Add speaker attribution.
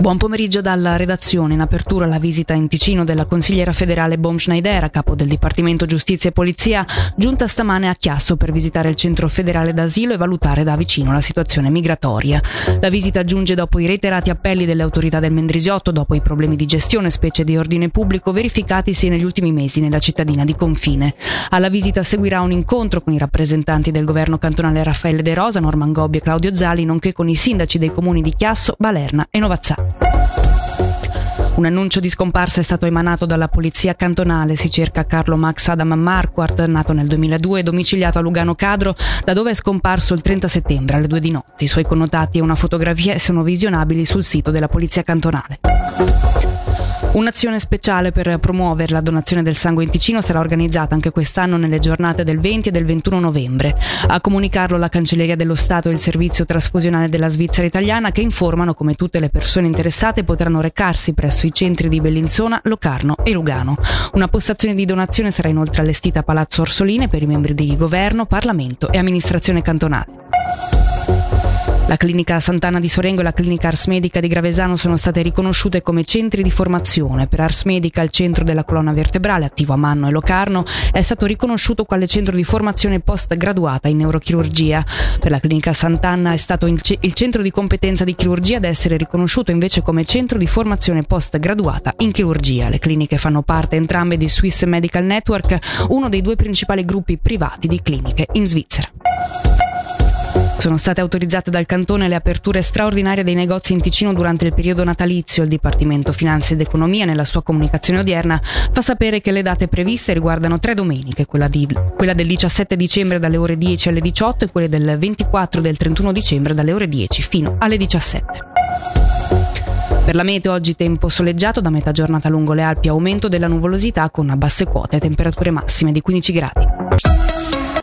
Speaker 1: Buon pomeriggio dalla redazione. In apertura la visita in Ticino della consigliera federale Bom Schneider, capo del Dipartimento Giustizia e Polizia, giunta stamane a Chiasso per visitare il centro federale d'asilo e valutare da vicino la situazione migratoria. La visita giunge dopo i reiterati appelli delle autorità del Mendrisiotto, dopo i problemi di gestione, specie di ordine pubblico, verificatisi negli ultimi mesi nella cittadina di confine. Alla visita seguirà un incontro con i rappresentanti del governo cantonale Raffaele De Rosa, Norman Gobbi e Claudio Zali, nonché con i sindaci dei comuni di Chiasso, Balerna e Novazzà. Un annuncio di scomparsa è stato emanato dalla polizia cantonale. Si cerca Carlo Max Adam Marquardt, nato nel 2002 e domiciliato a Lugano Cadro, da dove è scomparso il 30 settembre alle 2 di notte. I suoi connotati e una fotografia sono visionabili sul sito della polizia cantonale. Un'azione speciale per promuovere la donazione del sangue in Ticino sarà organizzata anche quest'anno nelle giornate del 20 e del 21 novembre. A comunicarlo la Cancelleria dello Stato e il Servizio Trasfusionale della Svizzera Italiana che informano come tutte le persone interessate potranno recarsi presso i centri di Bellinzona, Locarno e Lugano. Una postazione di donazione sarà inoltre allestita a Palazzo Orsoline per i membri di governo, Parlamento e amministrazione cantonale. La clinica Sant'Anna di Sorengo e la clinica Ars Medica di Gravesano sono state riconosciute come centri di formazione. Per Ars Medica, il centro della colonna vertebrale, attivo a Manno e Locarno, è stato riconosciuto quale centro di formazione post graduata in neurochirurgia. Per la clinica Sant'Anna è stato il, centro di competenza di chirurgia ad essere riconosciuto invece come centro di formazione post graduata in chirurgia. Le cliniche fanno parte entrambe di Swiss Medical Network, uno dei due principali gruppi privati di cliniche in Svizzera. Sono state autorizzate dal Cantone le aperture straordinarie dei negozi in Ticino durante il periodo natalizio. Il Dipartimento Finanze ed Economia, nella sua comunicazione odierna, fa sapere che le date previste riguardano tre domeniche, quella, di, quella del 17 dicembre dalle ore 10 alle 18 e quelle del 24 e del 31 dicembre dalle ore 10 fino alle 17. Per la meteo oggi tempo soleggiato da metà giornata lungo le Alpi, aumento della nuvolosità con basse quote e temperature massime di 15 gradi.